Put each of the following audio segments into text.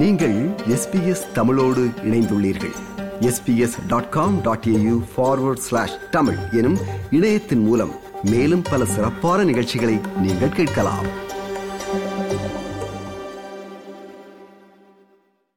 நீங்கள் எஸ்பிஎஸ் தமிழோடு இணைந்துள்ளீர்கள். SBS dot com dot AU forward slash Tamil எனும் இணையத்தின் மூலம் மேலும் பல சிறப்பான நிகழ்ச்சிகளை நீங்கள் கேட்கலாம்.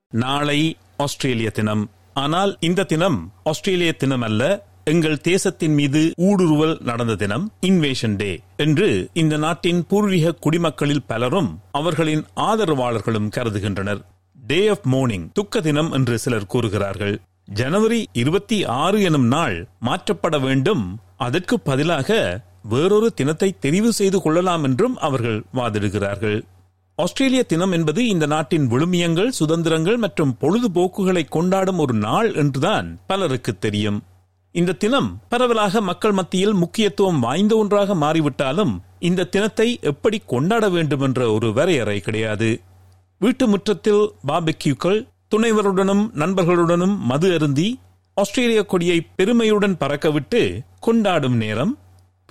நாளை ஆஸ்திரேலிய தினம். ஆனால் இந்த தினம் ஆஸ்திரேலிய தினம் அல்ல எங்கள் தேசத்தின் மீது ஊடுருவல் நடந்த தினம் இன்வேஷன் டே என்று இந்த நாட்டின் பூர்வீக குடிமக்களில் பலரும் அவர்களின் ஆதரவாளர்களும் கருதுகின்றனர். டே ஆஃப் மோர்னிங் துக்க தினம் என்று சிலர் கூறுகிறார்கள். ஜனவரி இருபத்தி ஆறு எனும் நாள் மாற்றப்பட வேண்டும். அதற்கு பதிலாக வேறொரு தினத்தை தெரிவு செய்து கொள்ளலாம் என்றும் அவர்கள் வாதிடுகிறார்கள். ஆஸ்திரேலிய தினம் என்பது இந்த நாட்டின் விழுமியங்கள் சுதந்திரங்கள் மற்றும் பொழுதுபோக்குகளை கொண்டாடும் ஒரு நாள் என்றுதான் பலருக்கு தெரியும். இந்த தினம் பரவலாக மக்கள் மத்தியில் முக்கியத்துவம் வாய்ந்த ஒன்றாக மாறிவிட்டாலும் இந்த தினத்தை எப்படி கொண்டாட வேண்டும் என்ற ஒரு வரையறை கிடையாது. வீட்டு முற்றத்தில் பாபெக்யூக்கள் துணைவருடனும் நண்பர்களுடனும் மது அருந்தி ஆஸ்திரேலிய கொடியை பெருமையுடன் பறக்கவிட்டு கொண்டாடும் நேரம்.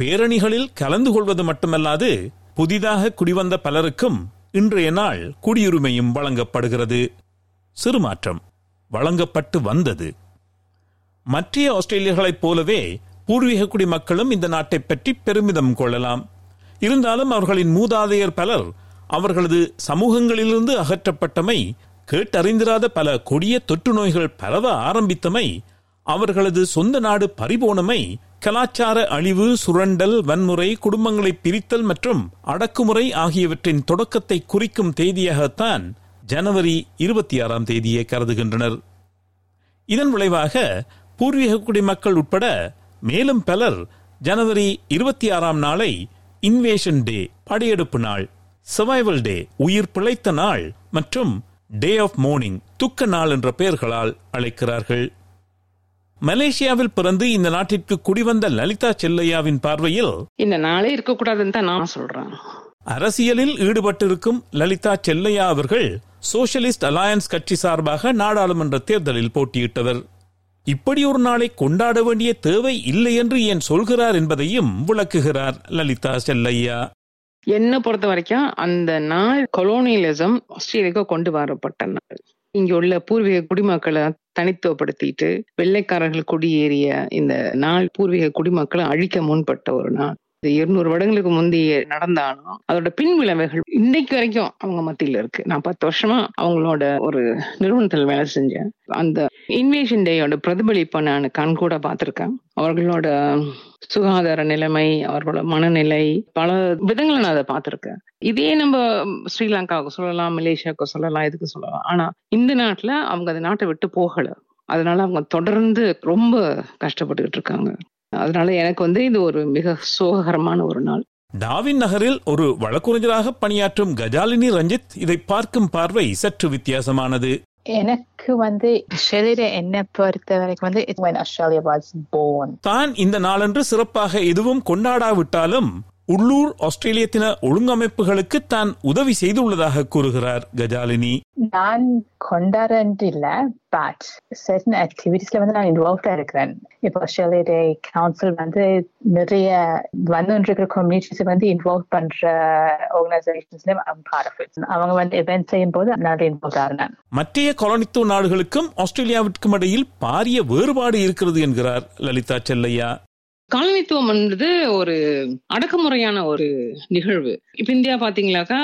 பேரணிகளில் கலந்து கொள்வது மட்டுமல்லாது புதிதாக குடிவந்த பலருக்கும் இன்றைய நாள் குடியுரிமையும் வழங்கப்படுகிறது. சிறுமாற்றம் வழங்கப்பட்டு வந்தது. மற்ற ஆஸ்திரேலியர்களைப் போலவே பூர்வீக குடிமக்களும் இந்த நாட்டை பற்றி பெருமிதம் கொள்ளலாம். இருந்தாலும் அவர்களின் மூதாதையர் பலர் அவர்களது சமூகங்களிலிருந்து அகற்றப்பட்டமை கேட்டறிந்திராத பல கொடிய தொற்று நோய்கள் பரவ ஆரம்பித்தமை அவர்களது சொந்த நாடு பறிபோனமை கலாச்சார அழிவு சுரண்டல் வன்முறை குடும்பங்களை பிரித்தல் மற்றும் அடக்குமுறை ஆகியவற்றின் தொடக்கத்தை குறிக்கும் தேதியாகத்தான் ஜனவரி இருபத்தி ஆறாம் தேதியை கருதுகின்றனர். இதன் விளைவாக பூர்வீக குடிமக்கள் உட்பட மேலும் பலர் ஜனவரி இருபத்தி ஆறாம் நாளை இன்வேஷன் டே படையெடுப்பு நாள் சர்வைவல் டே உயிர் பிழைத்த நாள் மற்றும் டே ஆஃப் மோர்னிங் துக்க நாள் என்ற பெயர்களால் அழைக்கிறார்கள். மலேசியாவில் பிறந்து இந்த நாட்டிற்கு குடிவந்த லலிதா செல்லையாவின் பார்வையில் இந்த நாளே இருக்கக்கூடாதுன்னு தான் நான் சொல்றேன். அரசியலில் ஈடுபட்டிருக்கும் லலிதா செல்லையா அவர்கள் சோசியலிஸ்ட் அலையன்ஸ் கட்சி சார்பாக நாடாளுமன்ற தேர்தலில் போட்டியிட்டவர். இப்படி ஒரு நாளை கொண்டாட வேண்டிய தேவை இல்லை என்று ஏன் சொல்கிறார் என்பதையும் விளக்குகிறார் லலிதா செல்லையா. என்ன பொறுத்த வரைக்கும் அந்த நாள் கொலோனியலிசம் ஆஸ்திரேலியாவுக்கு கொண்டு வரப்பட்ட நாள். இங்க உள்ள பூர்வீக குடிமக்களை தனித்துவப்படுத்திட்டு வெள்ளைக்காரர்கள் குடியேறிய இந்த நாள் பூர்வீக குடிமக்களை அழிக்க முன்பட்ட ஒரு நாள். இது இருநூறு வருடங்களுக்கு முந்தைய நடந்தாலும் அதோட பின் விளைவுகள் இன்னைக்கு வரைக்கும் அவங்க மத்தியில இருக்கு. நான் பத்து வருஷமா அவங்களோட ஒரு நிறுவனத்தில் வேலை செஞ்சேன். அந்த இன்வேஷன் டேயோட பிரதிபலிப்பை நான் கண்கூட பார்த்திருக்கேன். அவர்களோட சுகாதார நிலைமை அவர்களோட மனநிலை பல விதங்களை நான் அதை பார்த்திருக்கேன். இதே நம்ம ஸ்ரீலங்காவுக்கு சொல்லலாம் மலேசியாவுக்கு சொல்லலாம் இதுக்கு சொல்லலாம். ஆனா இந்த நாட்டுல அவங்க அந்த நாட்டை விட்டு போகல. அதனால அவங்க தொடர்ந்து ரொம்ப கஷ்டப்பட்டுக்கிட்டு இருக்காங்க. அதனால எனக்கு வந்து இது ஒரு மிக சோககரமான ஒரு நாள். டாவின் நகரில் ஒரு வழக்குரைஞராக பணியாற்றும் கஜாலினி ரஞ்சித் இதை பார்க்கும் பார்வை சற்று வித்தியாசமானது. எனக்கு வந்து ஆஸ்திரேலியா என்ன பொறுத்த வரைக்கும் வந்து it's when Australia was born. தான் இந்த நாளன்று சிறப்பாக எதுவும் கொண்டாடாவிட்டாலும் உள்ளூர் ஆஸ்திரேலிய தின ஒழுங்கமைப்புகளுக்கு தான் உதவி செய்துள்ளதாக கூறுகிறார் கஜாலினி. நான் கொண்டாடுறது இல்ல பட் certain ஆக்டிவிட்டிஸ்ல வந்து நான் இன்வால்வ்டா இருக்கிறேன். இப்போ ஆஸ்திரேலியா டே கவுன்சில் வந்து நிறைய வந்துருக்கிற கம்யூனிட்டிஸ் வந்து இன்வால்வ் பண்ற ஆர்கனைசேஷன்ஸ்ல அவங்க வந்து இவெண்ட் செய்யும் போது நான் இன்வால்வ் ஆகிறேன் மற்றைய காலனித்துவ நாடுகளுக்கும் ஆஸ்திரேலியாவிற்கும் இடையில் பாரிய வேறுபாடு இருக்கிறது என்கிறார் லலிதா செல்லையா. காலனித்துவம் என்பது ஒரு அடக்குமுறையான ஒரு நிகழ்வு. இப்ப இந்தியா பாத்தீங்களாக்கா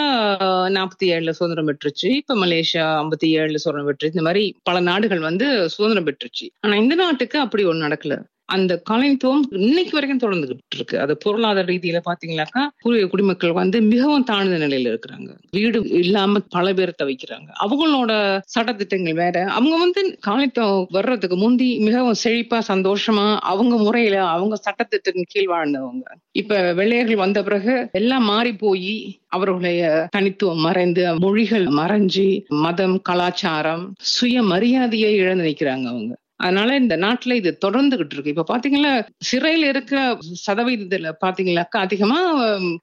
நாற்பத்தி ஏழுல சுதந்திரம் பெற்றுச்சு. இப்ப மலேசியா ஐம்பத்தி ஏழுல சுதந்திரம் பெற்றுச்சு. இந்த மாதிரி பல நாடுகள் வந்து சுதந்திரம் பெற்றுச்சு. ஆனா இந்த நாட்டுக்கு அப்படி ஒண்ணு நடக்கல. அந்த காலனித்துவம் இன்னைக்கு வரைக்கும் தொடர்ந்துகிட்டு இருக்கு. அது பொருளாதார ரீதியில பாத்தீங்கன்னாக்கா பூர்வீக குடிமக்கள் வந்து மிகவும் தாழ்ந்த நிலையில இருக்கிறாங்க. வீடு இல்லாம பல பேர் தவிக்கிறாங்க. அவங்களோட சட்டத்திட்டங்கள் வேற. அவங்க வந்து காலனித்துவம் வர்றதுக்கு முந்தி மிகவும் செழிப்பா சந்தோஷமா அவங்க முறையில அவங்க சட்டத்திட்டத்தின் கீழ் வாழ்ந்தவங்க. இப்ப வெள்ளையர்கள் வந்த பிறகு எல்லாம் மாறி போய் அவர்களுடைய தனித்துவம் மறைந்து மொழிகள் மறைஞ்சு மதம் கலாச்சாரம் சுய மரியாதையை இழந்து நிற்கிறாங்க அவங்க. அதனால இந்த நாட்டுல இது தொடர்ந்துகிட்டு இருக்கு. இப்ப பாத்தீங்கன்னா சிறையில இருக்கிற சதவீதத்துல பாத்தீங்கன்னாக்கா அதிகமா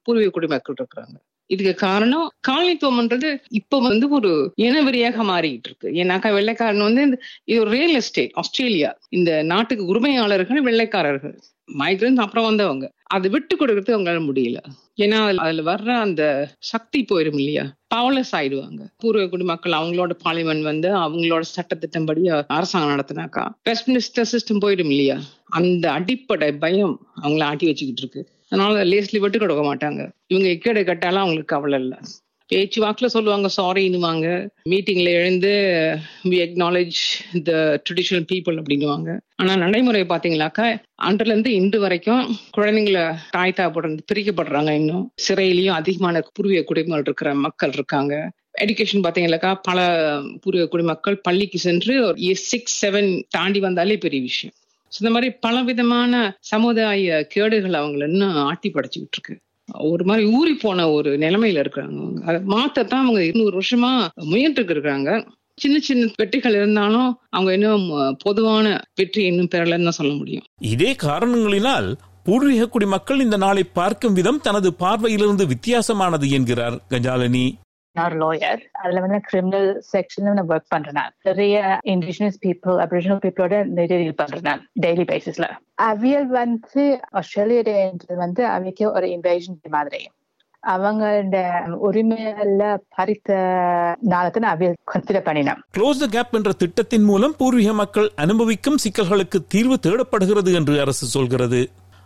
பூர்வீக குடிமக்கள் இருக்கிறாங்க. இதுக்கு காரணம் காலனித்துவம்ன்றது இப்ப வந்து ஒரு இனவெறியாக மாறிட்டு இருக்கு ஏன்னாக்கா வெள்ளைக்காரன் வந்து இது ஒரு ரியல் எஸ்டேட் ஆஸ்திரேலியா. இந்த நாட்டுக்கு உரிமையாளர்கள் வெள்ளைக்காரர்கள். மைக்ரன்ஸ் அப்புறம் வந்தவங்க. அதை விட்டு கொடுக்கறது அவங்களால முடியல. ஏன்னா அதுல- வர்ற அந்த சக்தி போயிடும் இல்லையா? பவர்லெஸ் ஆயிடுவாங்க. பூர்வ குடிமக்கள் அவங்களோட பார்லிமெண்ட் வந்து அவங்களோட சட்டத்திட்டம்படி அரசாங்கம் நடத்தினாக்கா வெஸ்ட்மினிஸ்டர் சிஸ்டம் போயிடும் இல்லையா? அந்த அடிப்படை பயம் அவங்கள ஆட்டி வச்சுக்கிட்டு இருக்கு அதனால லேஸ்லி விட்டு கொடுக்க மாட்டாங்க. இவங்க எக்கேடை கட்டாலும் அவங்களுக்கு கவலை இல்லை. பேச்சு வாக்கில் சொல்லுவாங்க சாரின்னுவாங்க மீட்டிங்ல எழுந்து we acknowledge the traditional people அப்படின்னுவாங்க. ஆனா நடைமுறை பாத்தீங்களாக்கா அன்றுல இருந்து இன்று வரைக்கும் குழந்தைங்களை தாய் தாப்படுறது பிரிக்கப்படுறாங்க இன்னும். சிறையிலையும் அதிகமான பூர்வீக குடிமக்கள் இருக்கிற மக்கள் இருக்காங்க. எடுகேஷன் பாத்தீங்கன்னாக்கா பல பூர்வீக குடிமக்கள் பள்ளிக்கு சென்று சிக்ஸ் செவன் தாண்டி வந்தாலே பெரிய விஷயம். இந்த மாதிரி பல விதமான சமுதாய கேடுகள் அவங்கள இன்னும் ஆட்டி படைச்சுக்கிட்டு இருக்கு. ஒரு மாதிரி ஊறி போன ஒரு நிலைமையில இருக்கிறாங்க அவங்க. அதை மாத்தத்தான் அவங்க இன்னொரு வருஷமா முயன்றுக்கு இருக்காங்க. சின்ன சின்ன வெற்றிகள் இருந்தாலும் அவங்க இன்னும் பொதுவான வெற்றி இன்னும் பெறலன்னு தான் சொல்ல முடியும். இதே காரணங்களினால் பூர்வீக குடிமக்கள் இந்த நாளை பார்க்கும் விதம் தனது பார்வையிலிருந்து வித்தியாசமானது என்கிறார் கஜாலினி. நான் லாயர் அதுல வந்து கிரிமினல் செக்ஷன்ல நான் ஒர்க் பண்றேன். நிறைய இண்டிஜினஸ் பீப்புள் அபிரிஜினல் பீப்புளோட நிறைய டீல் பண்றேன் டெய்லி பேசிஸ்ல அவியல் வந்து ஆஸ்திரேலியா டேன்றது வந்து அவைக்கு ஒரு இன்வேஷன் மாதிரி. அவங்களோட உரிமையில பறித்த நாளத்தை நான் அவியல் கன்சிடர் பண்ணினேன். க்ளோஸ் த கேப் என்ற திட்டத்தின் மூலம் பூர்வீக மக்கள் அனுபவிக்கும் சிக்கல்களுக்கு தீர்வு தேடப்படுகிறது என்று அரசு சொல்கிறது.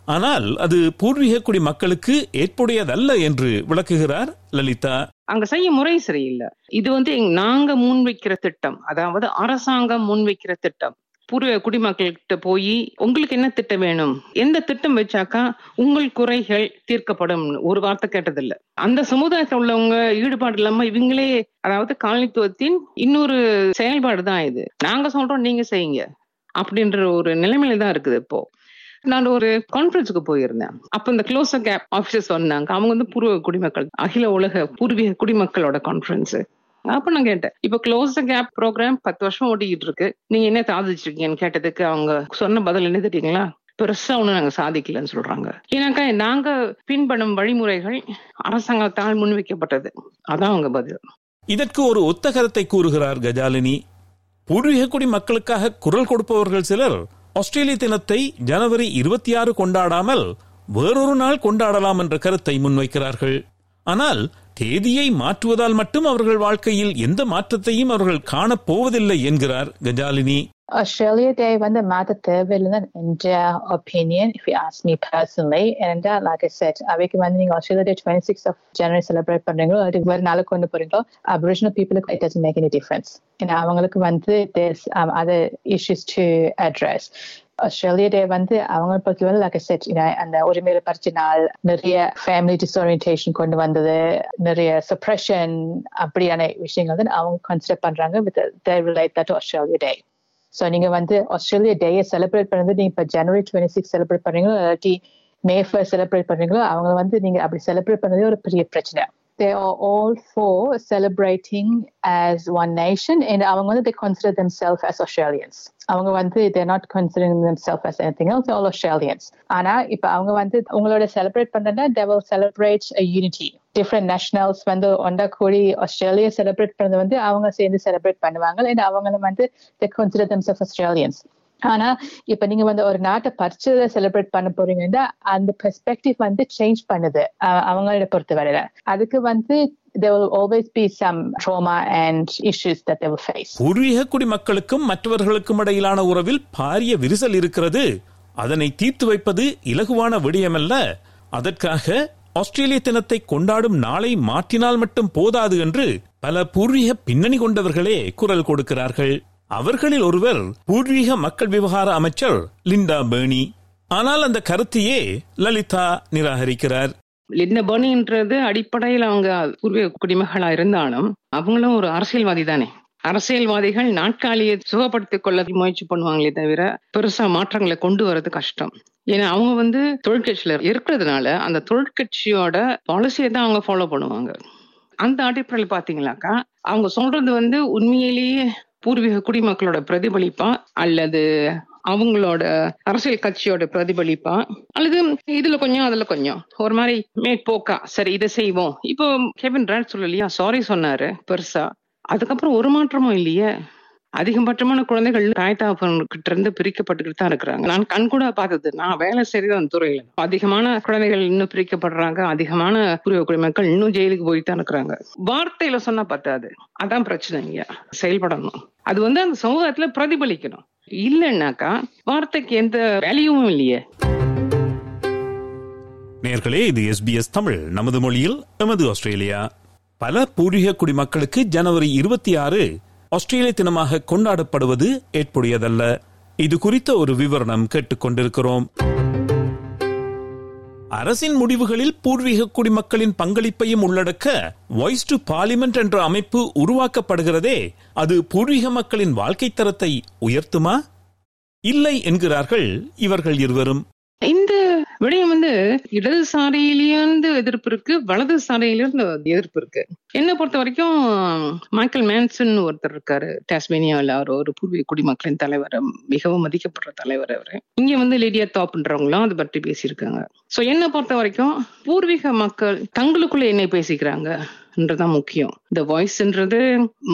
ஆனால் அது பூர்வீக குடி மக்களுக்கு ஏற்புடையதல்ல என்று விளக்குகிறார் லலிதா. அங்க செய்ய முறை சரியில்லை. இது வந்து நாங்க முன்வைக்கிற திட்டம். அதாவது அரசாங்கம் முன்வைக்கிற திட்டம். பூர்வ குடிமக்கள்கிட்ட போய் உங்களுக்கு என்ன திட்டம் வேணும்? எந்த திட்டம் வச்சாக்கா உங்கள் குறைகள் தீர்க்கப்படும்? ஒரு வார்த்தை கேட்டதில்ல. அந்த சமுதாயத்தில் உள்ளவங்க ஈடுபாடு இல்லாம இவங்களே அதாவது காலனித்துவத்தின் இன்னொரு செயல்பாடு தான் இது. நாங்க சொல்றோம் நீங்க செய்யுங்க. அப்படின்ற ஒரு நிலைமையில தான் இருக்குது இப்போ. நான் ஒரு கான்ஃபரன்ஸுக்கு போயிருந்தேன். அப்ப இந்த க்ளோஸ் கேப் ஆபீசர் சொன்னாங்க அவங்க வந்து பூர்வ குடிமக்கள் அகில உலக பூர்வீக குடிமக்களோட கான்ஃபரன்ஸ் அப்ப நான் கேட்டேன் இப்ப க்ளோஸ் கேப் ப்ரோக்ராம் பத்து வருஷம் ஓடிக்கிட்டு இருக்கு. நீங்க என்ன சாதிச்சிருக்கீங்கன்னு கேட்டதுக்கு அவங்க சொன்ன பதில் என்ன தெரியுங்களா? பெருசா ஒண்ணு நாங்க சாதிக்கலன்னு சொல்றாங்க. ஏன்னாக்கா நாங்க பின்படும் வழிமுறைகள் அரசாங்கத்தால் முன்வைக்கப்பட்டது. அதான் அவங்க பதில். இதற்கு ஒரு ஒத்தகரத்தை கூறுகிறார் கஜாலினி. பூர்வீக குடி மக்களுக்காக குரல் கொடுப்பவர்கள் சிலர் ஆஸ்திரேலிய தினத்தை ஜனவரி இருபத்தி ஆறு கொண்டாடாமல் வேறொரு நாள் கொண்டாடலாம் என்ற கருத்தை முன்வைக்கிறார்கள். ஆனால் தேதியை மாற்றுவதால் மட்டும் அவர்கள் வாழ்க்கையில் எந்த மாற்றத்தையும் அவர்கள் காணப் போவதில்லை என்கிறார் கஜாலினி Australia Day வந்து மாத்த தேவையில்லைன்னு என்ற opinion if you ask me personally and uh, like I said அவைக்கு வந்து நீங்க Australia Day 26th of January celebrate பண்றீங்களோ அது வேற நாளுக்கு கொண்டு போறீங்களோ Aboriginal people it doesn't make any difference ஏன்னா அவங்களுக்கு வந்து there's um, other issues to address Australia day வந்து அவங்க பொறுத்தவரை லைக் செட் அந்த உரிமையில பறிச்ச நாள் நிறைய ஃபேமிலி டிஸ்ஓரியன்டேஷன் கொண்டு வந்தது நிறைய சப்ரெஷன் அப்படியான விஷயங்கள் வந்து அவங்க கன்சிடர் பண்றாங்க with relate that Australia day so நீங்க வந்து ஆஸ்திரேலியா டேயை செலிப்ரேட் பண்ணது நீங்க இப்போ ஜனவரி டுவெண்ட்டி சிக்ஸ் செலிப்ரேட் பண்றீங்களோ இல்லாட்டி மே ஃபர்ஸ்ட் செலிப்ரேட் பண்றீங்களோ அவங்க வந்து நீங்க அப்படி செலிப்ரேட் பண்ணதே ஒரு பெரிய பிரச்சனை. they are all for celebrating as one nation and அவங்க வந்து they consider themselves as Australians அவங்க வந்து they're not considering themselves as anything else they're all Australians ஆனா இப்ப அவங்க வந்து உங்களோட celebrate பண்றதுனா they will celebrate a unity different nationals வந்து ஒண்டா கூடி ஆஸ்திரேலியா செலிப்ரேட் பண்ணது வந்து அவங்க சேர்ந்து செலிப்ரேட் பண்ணுவாங்க and அவங்களும் வந்து they consider themselves Australians ஆனா இப்ப நீங்க வந்து ஒரு நாட்டை பரிச்சதை செலிப்ரேட் பண்ண போறீங்கன்னா அந்த பெர்ஸ்பெக்டிவ் வந்து சேஞ்ச் பண்ணுது அஹ் அவங்களோட பொறுத்தவரையில. அதுக்கு வந்து பூர்வீக குடிமக்களுக்கும் மற்றவர்களுக்கும் இடையிலான உறவில் பாரிய விரிசல் இருக்கிறது. அதனை தீர்த்து வைப்பது இலகுவான விடயமல்ல. அதற்காக ஆஸ்திரேலிய தினத்தை கொண்டாடும் நாளை மாற்றினால் மட்டும் போதாது என்று பல பூர்வீக பின்னணி கொண்டவர்களே குரல் கொடுக்கிறார்கள். அவர்களில் ஒருவர் பூர்வீக மக்கள் விவகார அமைச்சர் லிண்டா பேர்னி. ஆனால் அந்த கருத்தையே லலிதா நிராகரிக்கிறார். லிண்டா பேர்னின்றது அடிப்படையில் அவங்க பூர்வீக குடிமகளா இருந்தாலும் அவங்களும் ஒரு அரசியல்வாதி தானே. அரசியல்வாதிகள் நாட்காலியை சுகப்படுத்திக் கொள்ள முயற்சி பண்ணுவாங்களே தவிர பெருசா மாற்றங்களை கொண்டு வர்றது கஷ்டம். ஏன்னா அவங்க வந்து தொழிற்கட்சியில இருக்கிறதுனால அந்த தொழிற்கட்சியோட பாலிசியை தான் அவங்க ஃபாலோ பண்ணுவாங்க. அந்த அடிப்படையில் பாத்தீங்கன்னாக்கா அவங்க சொல்றது வந்து உண்மையிலேயே பூர்வீக குடிமக்களோட பிரதிபலிப்பா அல்லது அவங்களோட அரசியல் கட்சியோட பிரதிபலிப்பா? அல்லது இதுல கொஞ்சம் அதுல கொஞ்சம். ஒரு மாதிரி மேற்போக்கா. சரி இதை செய்வோம். இப்போ கெவின் ராட் சொல்லலையா? சாரி சொன்னாரு பெருசா. அதுக்கப்புறம் ஒரு மாற்றமும் இல்லையே. அதிகபட்சமான குழந்தைகள் தாய் கிட்ட இருந்து பிரிக்கப்பட்டுக்கிட்டு தான் இருக்கிறாங்க. நான் கண் கூட பார்த்தது நான் வேலை செய்யறது அந்த துறையில. அதிகமான குழந்தைகள் இன்னும் பிரிக்கப்படுறாங்க அதிகமான புரிய குடிமக்கள் இன்னும் ஜெயிலுக்கு போயிட்டு தான் இருக்கிறாங்க. வார்த்தையில சொன்னா பத்தாது. அதான் பிரச்சனை செயல்படணும். அது வந்து அந்த சமூகத்துல பிரதிபலிக்கணும். இல்லைன்னாக்கா வார்த்தைக்கு எந்த வேல்யூவும் இல்லையே. நேர்களே இது எஸ்பிஎஸ் தமிழ். நமது மொழியில் எமது ஆஸ்திரேலியா. பல பூர்வீக குடிமக்களுக்கு ஜனவரி இருபத்தி ஆறு ஆஸ்திரேலிய தினமாக கொண்டாடப்படுவது ஏற்புடையதல்ல. இது குறித்த ஒரு விவரணம் கேட்டுக்கொண்டிருக்கிறோம். அரசின் முடிவுகளில் பூர்வீக குடிமக்களின் பங்களிப்பையும் உள்ளடக்க வாய்ஸ் டு பார்லிமெண்ட் என்ற அமைப்பு உருவாக்கப்படுகிறதே. அது பூர்வீக மக்களின் வாழ்க்கை தரத்தை உயர்த்துமா? இல்லை என்கிறார்கள் இவர்கள் இருவரும். இந்த விடயம் வந்து இடதுசாரியிலிருந்து எதிர்ப்பு இருக்கு வலதுசாரியிலிருந்து எதிர்ப்பு இருக்கு. என்ன பொறுத்த வரைக்கும் மைக்கேல் மேன்சன் ஒருத்தர் இருக்காரு. டாஸ்மேனியாவில் அவர் ஒரு பூர்வீக குடிமக்களின் தலைவர் மிகவும் மதிக்கப்படுற தலைவர் அவரு. இங்க வந்து லேடியா தாப்ன்றவங்களும் அதை பற்றி பேசியிருக்காங்க. சோ என்ன பொறுத்த வரைக்கும் பூர்வீக மக்கள் தங்களுக்குள்ள என்ன பேசிக்கிறாங்க என்றதான் முக்கியம். இந்த வாய்ஸ்ன்றது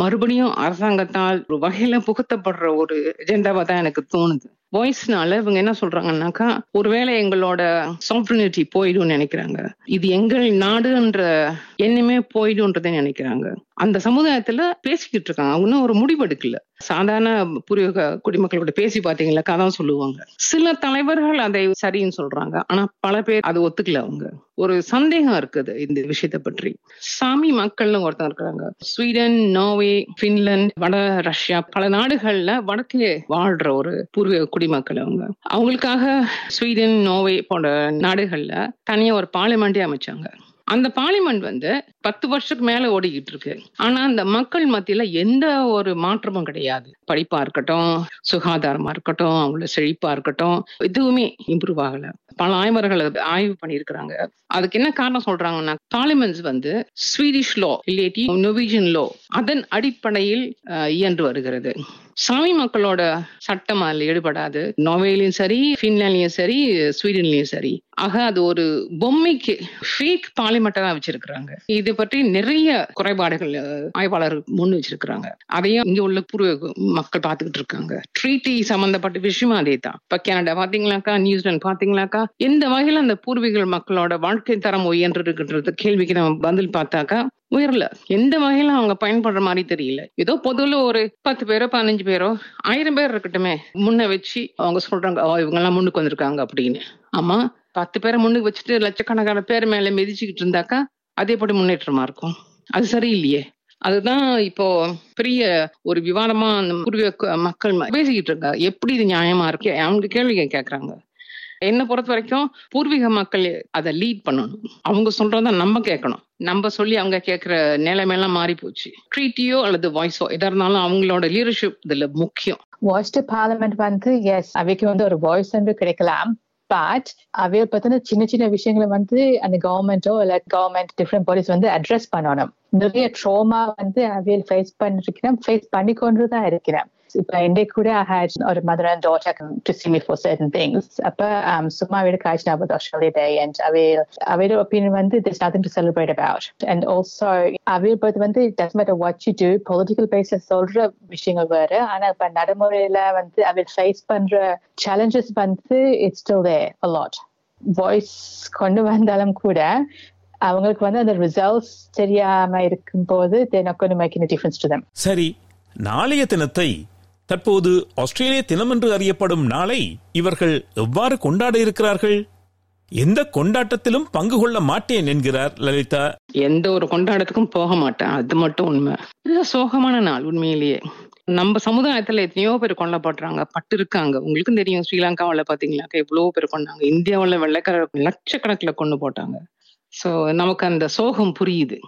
மறுபடியும் அரசாங்கத்தால் ஒரு வகையில புகுத்தப்படுற ஒரு எஜெண்டாவா தான் எனக்கு தோணுது. வாய்ஸ்னால இவங்க என்ன சொல்றாங்கன்னாக்கா ஒருவேளை எங்களோட சாஃப்டினிட்டி போயிடும் நினைக்கிறாங்க. இது எங்கள் நாடுன்ற எண்ணமே போயிடும்ன்றதை நினைக்கிறாங்க. அந்த சமுதாயத்துல பேசிக்கிட்டு இருக்காங்க. அவங்க ஒரு முடிவெடுக்கல. சாதாரண பூர்வீக குடிமக்களோட பேசி பாத்தீங்களா கதான் சொல்லுவாங்க. சில தலைவர்கள் அதை சரின்னு சொல்றாங்க. ஆனா பல பேர் அதை ஒத்துக்கல அவங்க. ஒரு சந்தேகம் இருக்குது இந்த விஷயத்தை பற்றி. சாமி மக்கள்னு ஒருத்தர் இருக்கிறாங்க. ஸ்வீடன் நார்வே பின்லாந்து வட ரஷ்யா பல நாடுகள்ல வடக்கே வாழ்ற ஒரு பூர்வீக குடிமக்கள் அவங்க. அவங்களுக்காக ஸ்வீடன் நோவே போன்ற நாடுகள்ல தனியா ஒரு பார்லிமெண்டே அமைச்சாங்க. அந்த பார்லிமெண்ட் வந்து பத்து வருஷத்துக்கு மேல ஓடிக்கிட்டு இருக்கு. ஆனா அந்த மக்கள் மத்தியில எந்த ஒரு மாற்றமும் கிடையாது. படிப்பா இருக்கட்டும் சுகாதாரமா இருக்கட்டும் அவங்களோட செழிப்பா இருக்கட்டும் எதுவுமே இம்ப்ரூவ் ஆகல. பல ஆய்வர்கள் ஆய்வு பண்ணியிருக்கிறாங்க. அதுக்கு என்ன காரணம் சொல்றாங்கன்னா பார்லிமெண்ட்ஸ் வந்து ஸ்வீடிஷ் லோ இல்லாட்டி நொவிஜன் லோ அதன் அடிப்படையில் இயன்று வருகிறது. சாமி மக்களோட சட்டம் அதில் ஈடுபடாது. நோவேலையும் சரி பின்லாண்ட்லயும் சரி ஸ்வீடன்லயும் சரி. ஆக அது ஒரு பொம்மைக்கு ஃபேக் பார்லிமெண்டா வச்சிருக்கிறாங்க. இது பற்றி நிறைய குறைபாடுகள் ஆய்வாளர்கள் முன் வச்சிருக்கிறாங்க. அதையும் இங்க உள்ள பூர்வ மக்கள் பார்த்துக்கிட்டு இருக்காங்க. ட்ரீட்டி சம்பந்தப்பட்ட விஷயமும் அதே தான் இப்ப கனடா பாத்தீங்களாக்கா நியூசிலாந்து பாத்தீங்களாக்கா எந்த வகையில அந்த பூர்வீக மக்களோட வாழ்க்கை தரம் உயர்ந்திருக்குன்றது கேள்விக்கு நம்ம பதில் பார்த்தாக்கா உயரல. எந்த வகையில அவங்க பயன்படுற மாதிரி தெரியல. ஏதோ பொதுவில் ஒரு பத்து பேரோ பதினஞ்சு பேரோ ஆயிரம் பேர் இருக்கட்டுமே முன்ன வச்சு அவங்க சொல்றாங்க இவங்க எல்லாம் முன்னுக்கு வந்திருக்காங்க அப்படின்னு. ஆமா பத்து பேரை முன்னுக்கு வச்சுட்டு லட்சக்கணக்கான பேர் மேல மிதிச்சுக்கிட்டு இருந்தாக்கா அதே போட்டு முன்னேற்றமா இருக்கும். அது சரியில்லையே. அதுதான் இப்போ பெரிய ஒரு விவாதமா அந்த பூர்வீக மக்கள் பேசிக்கிட்டு இருக்காங்க. எப்படி இது நியாயமா இருக்கு? அவங்க கேள்வி கேட்கறாங்க என்ன பொறுத்த வரைக்கும் பூர்வீக மக்கள் அதை லீட் பண்ணணும். அவங்க சொல்றத நம்ம கேட்கணும். நம்ம சொல்லி அவங்க கேட்கிற நிலைமையெல்லாம் மாறி போச்சு. ட்ரீட்டியோ அல்லது வாய்ஸோ எதா இருந்தாலும் அவங்களோட லீடர்ஷிப் இதுல முக்கியம். வாய்ஸ் டு பார்லமெண்ட் வந்து எஸ் அவைக்கு வந்து ஒரு வாய்ஸ் வந்து கிடைக்கலாம். பட் அவைய பத்தின சின்ன சின்ன விஷயங்களை வந்து அந்த கவர்மெண்டோ இல்ல கவர்மெண்ட் டிஃப்ரெண்ட் பாடிஸ் வந்து அட்ரஸ் பண்ணணும். நிறைய ட்ரோமா வந்து அவையில் ஃபேஸ் பண்ணிருக்கிறேன். ஃபேஸ் பண்ணி இருக்கிறேன். ఇంటికి கூட had had our mother and daughter to see me for certain things அப்ப சும்மா விட காய்ச்சி நான் பத்தி சொல்லிட்டேன் and அவள் அவளோட ஒப்பீனியன் வந்து there's nothing to celebrate about and also அவள் பத்தி வந்து it doesn't matter what you பேச சொல்ற விஷயங்கள் வேற ஆனா இப்ப நடைமுறையில வந்து அவள் ஃபேஸ் பண்ற சேலஞ்சஸ் வந்து it's still there a voice கொண்டு வந்தாலும் கூட அவங்களுக்கு வந்து அந்த ரிசல்ட்ஸ் தெரியாம இருக்கும்போது they're not gonna make difference to them சரி நாளைய தினத்தை தற்போது ஆஸ்திரேலிய தினம் என்று அறியப்படும் நாளை இவர்கள் எவ்வாறு கொண்டாட இருக்கிறார்கள்? எந்த கொண்டாட்டத்திலும் பங்கு கொள்ள மாட்டேன் என்கிறார் லலிதா. எந்த ஒரு கொண்டாட்டத்துக்கும் போக மாட்டேன். அது மட்டும் உண்மை. இது சோகமான நாள் உண்மையிலேயே. நம்ம சமுதாயத்துல எத்தனையோ பேர் கொல்லப்படுறாங்க பட்டு இருக்காங்க உங்களுக்கும் தெரியும் ஸ்ரீலங்காவில் பாத்தீங்கன்னாக்கா எவ்வளவு பேர் கொண்டாங்க. இந்தியாவில் வெள்ளக்கார லட்சக்கணக்கில் கொண்டு போட்டாங்க. சோ நமக்கு அந்த சோகம் புரியுது.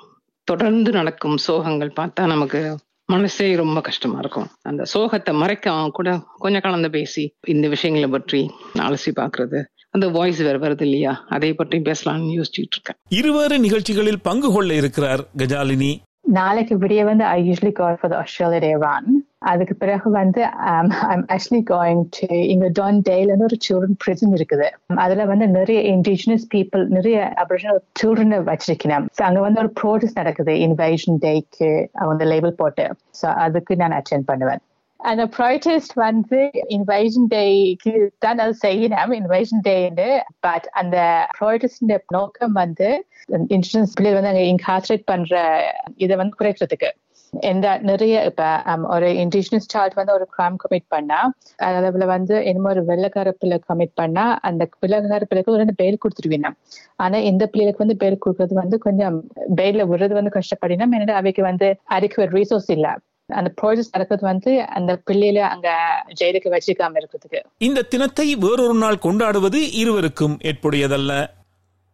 தொடர்ந்து நடக்கும் சோகங்கள் பார்த்தா நமக்கு மனசே ரொம்ப கஷ்டமா இருக்கும். அந்த சோகத்தை மறைக்க அவன் கூட கொஞ்ச கலந்து பேசி இந்த விஷயங்களை பற்றி அலசி பாக்குறது அந்த வாய்ஸ் வேற வருது இல்லையா? அதை பற்றி பேசலாம்னு யோசிச்சுட்டு இருக்கேன். இருவேறு நிகழ்ச்சிகளில் பங்கு கொள்ள இருக்கிறார் கஜாலினி. நாளைக்கு விடிய வந்து I usually go for the Australia Day run அதுக்கு பிறகு வந்து ஐம் ஆக்சுவலி கோயிங் டு இங்க டான் டேலன்னு ஒரு சில்ட்ரன் பிரிசன் இருக்குது. அதுல வந்து நிறைய இண்டிஜினஸ் பீப்புள் நிறைய அபரிஜினல் சில்ட்ரனை வச்சிருக்கணும் அங்க வந்து ஒரு ப்ரோஜஸ் நடக்குது இன்வைஷன் டேக்கு அவங்க லேபிள் போட்டு. ஸோ அதுக்கு நான் அட்டென்ட் பண்ணுவேன். அந்த ப்ராட்டஸ்ட் வந்து இன்வைஷன் டேக்கு தான் அது செய்யணும் இன்வைஷன் டேன்னு பட் அந்த ப்ராட்டஸ்ட் நோக்கம் வந்து இன்சூரன்ஸ் பிள்ளைகள் வந்து அங்கே இன்கார்சரேட் பண்ற இதை வந்து குறைக்கிறதுக்கு. எந்த நிறைய இப்ப um, ஒரு இண்டிஜினஸ் சைல்ட் வந்து ஒரு கிரைம் கமிட் பண்ணா அதுல வந்து என்னமோ ஒரு வெள்ளக்கார பிள்ளை கமிட் பண்ணா அந்த வெள்ளக்கார பிள்ளைக்கு ஒரு பெயில் கொடுத்துருவீங்க. ஆனா இந்த பிள்ளைகளுக்கு வந்து பெயில் கொடுக்கறது வந்து கொஞ்சம் பெயில விடுறது வந்து கஷ்டப்படினா ஏன்னா அவைக்கு வந்து அடிக்குவேட் ரீசோர்ஸ் இல்ல. அந்த ப்ராஜெக்ட் நடக்கிறது வந்து அந்த பிள்ளையில அங்க ஜெயிலுக்கு வச்சிருக்காம இருக்கிறதுக்கு. இந்த தினத்தை வேறொரு நாள் கொண்டாடுவது இருவருக்கும் ஏற்புடையதல்ல.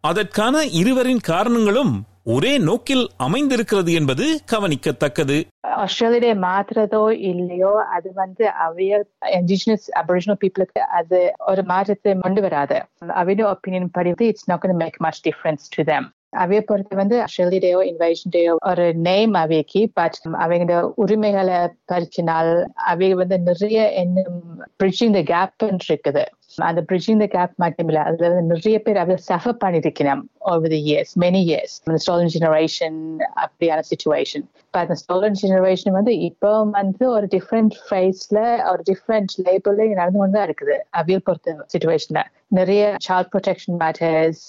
அதற்கான இருவரின் காரணங்களும் ஒரே நோக்கில் அமைந்திருக்கிறது என்பது கவனிக்கத்தக்கது. ஆஸ்திரேலியிலே மாத்துறதோ இல்லையோ அது வந்து அவைய இண்டிஜினஸ் அபரிஜினல் பீப்புளுக்கு அது ஒரு மாற்றத்தை கொண்டு வராது. அவையோட ஒப்பீனியன் படி it's not make much difference to them அவைய பொறுத்து வந்து ஆஸ்திரேலியா இன்வைஷன்டையோ ஒரு நேம் அவைக்கு பட் அவங்க உரிமைகளை பறிச்சினால் அவை வந்து நிறைய இன்னும் பிரிட்ஜிங் த கேப் இருக்குது. அந்த பிரிட்ஜிங் த கேப் மட்டும் இல்ல அதுல வந்து நிறைய பேர் அதை சஃபர் பண்ணிருக்கணும் over the years many years அந்த ஸ்டோலன் ஜெனரேஷன் அப்படியான சுச்சுவேஷன் இப்போ அந்த ஸ்டோலன் ஜெனரேஷன் வந்து இப்போ வந்து ஒரு டிஃப்ரெண்ட் ஃபேஸ்ல ஒரு டிஃப்ரெண்ட் லேபிள்ல நடந்து கொண்டு தான் இருக்குது. அவியல் பொறுத்த சுச்சுவேஷன்ல நிறைய சைல்ட் ப்ரொடெக்ஷன் மேட்டர்ஸ்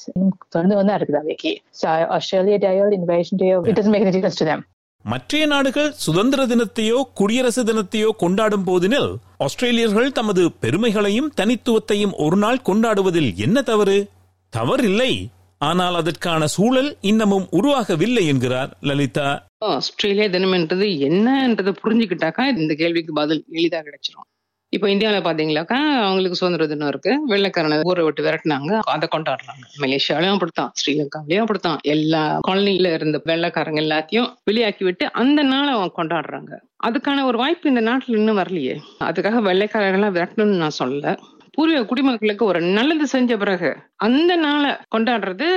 தொடர்ந்து வந்து இருக்குது அவைக்கு ஸோ ஆஸ்திரேலியா டேயோ invasion டேயோ it is make difference to them மற்றைய நாடுகள் சுதந்திர தினத்தையோ குடியரசு தினத்தையோ கொண்டாடும் போதினில் ஆஸ்திரேலியர்கள் தமது பெருமைகளையும் தனித்துவத்தையும் ஒரு நாள் கொண்டாடுவதில் என்ன தவறு? தவறில்லை. ஆனால் அதற்கான சூழல் இன்னமும் உருவாகவில்லை என்கிறார் லலிதா. ஆஸ்திரேலியா என்ன என்றதை புரிஞ்சுக்கிட்டாக்கா இந்த கேள்விக்கு பதில் எளிதா கிடைச்சிரும். இப்போ இந்தியாவில் பாத்தீங்களாக்கா அவங்களுக்கு சுதந்திர தினம் இருக்கு. வெள்ளைக்காரனை ஊரை விட்டு விரட்டினாங்க. அதை கொண்டாடுறாங்க. மலேசியாலையும் அப்படித்தான். ஸ்ரீலங்காவிலையும் அப்படித்தான். எல்லா காலனியில இருந்த வெள்ளைக்காரங்க எல்லாத்தையும் வெளியாக்கி விட்டு அந்த நாளை அவங்க கொண்டாடுறாங்க. அதுக்கான ஒரு வாய்ப்பு இந்த நாட்டில் இன்னும் வரலையே. அதுக்காக வெள்ளைக்காரங்களாம் விரட்டணும்னு நான் சொல்லல. பூர்வீக குடிமக்களுக்கு ஒரு நல்லது செஞ்ச பிறகு அந்த நாளை கொண்டாடுறது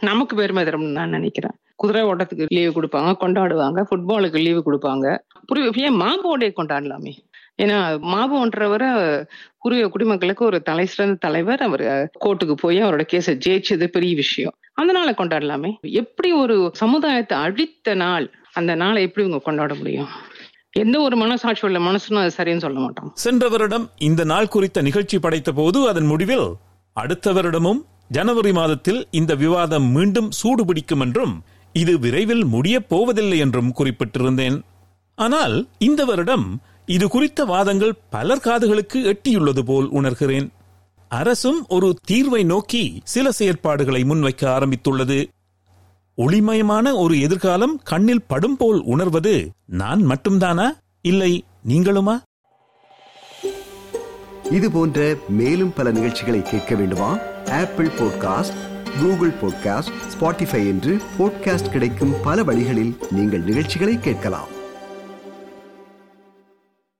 நமக்கு பெருமை தரும்னு நான் நினைக்கிறேன். குதிரை ஓட்டத்துக்கு லீவு கொடுப்பாங்க கொண்டாடுவாங்க ஃபுட்பாலுக்கு லீவு கொடுப்பாங்க. பூர்வீக ஏன் மாபோடைய கொண்டாடலாமே. ஏன்னா மாபோன்றவரை குறுகிய குடிமக்களுக்கு ஒரு தலை சிறந்த தலைவர் அவர் கோர்ட்டுக்கு போய் அவரோட கேஸை ஜெயிச்சது பெரிய விஷயம். அந்த நாளை கொண்டாடலாமே. எப்படி ஒரு சமுதாயத்தை அழித்த நாள் அந்த நாளை எப்படி இவங்க கொண்டாட முடியும்? எந்த ஒரு மனசாட்சி உள்ள மனசுன்னு அது சரின்னு சொல்ல மாட்டோம். சென்ற வருடம் இந்த நாள் குறித்த நிகழ்ச்சி படைத்த போது அதன் முடிவில் அடுத்த வருடமும் ஜனவரி மாதத்தில் இந்த விவாதம் மீண்டும் சூடுபிடிக்கும் என்றும் இது விரைவில் முடியப் போவதில்லை என்றும் குறிப்பிட்டிருந்தேன். ஆனால் இந்த வருடம் இது குறித்த வாதங்கள் பலர் காதுகளுக்கு எட்டியுள்ளது போல் உணர்கிறேன். அரசும் ஒரு தீர்வை நோக்கி சில செயற்பாடுகளை முன்வைக்க ஆரம்பித்துள்ளது. ஒளிமயமான ஒரு எதிர்காலம் கண்ணில் படும் போல் உணர்வது நான் மட்டும்தானா? இல்லை நீங்களுமா? இது போன்ற மேலும் பல நிகழ்ச்சிகளை கேட்க வேண்டுமா? Apple podcast Google podcast Spotify என்று பாட்காஸ்ட் கிடைக்கும் பல வழிகளில் நீங்கள் நிகழ்ச்சிகளை கேட்கலாம்.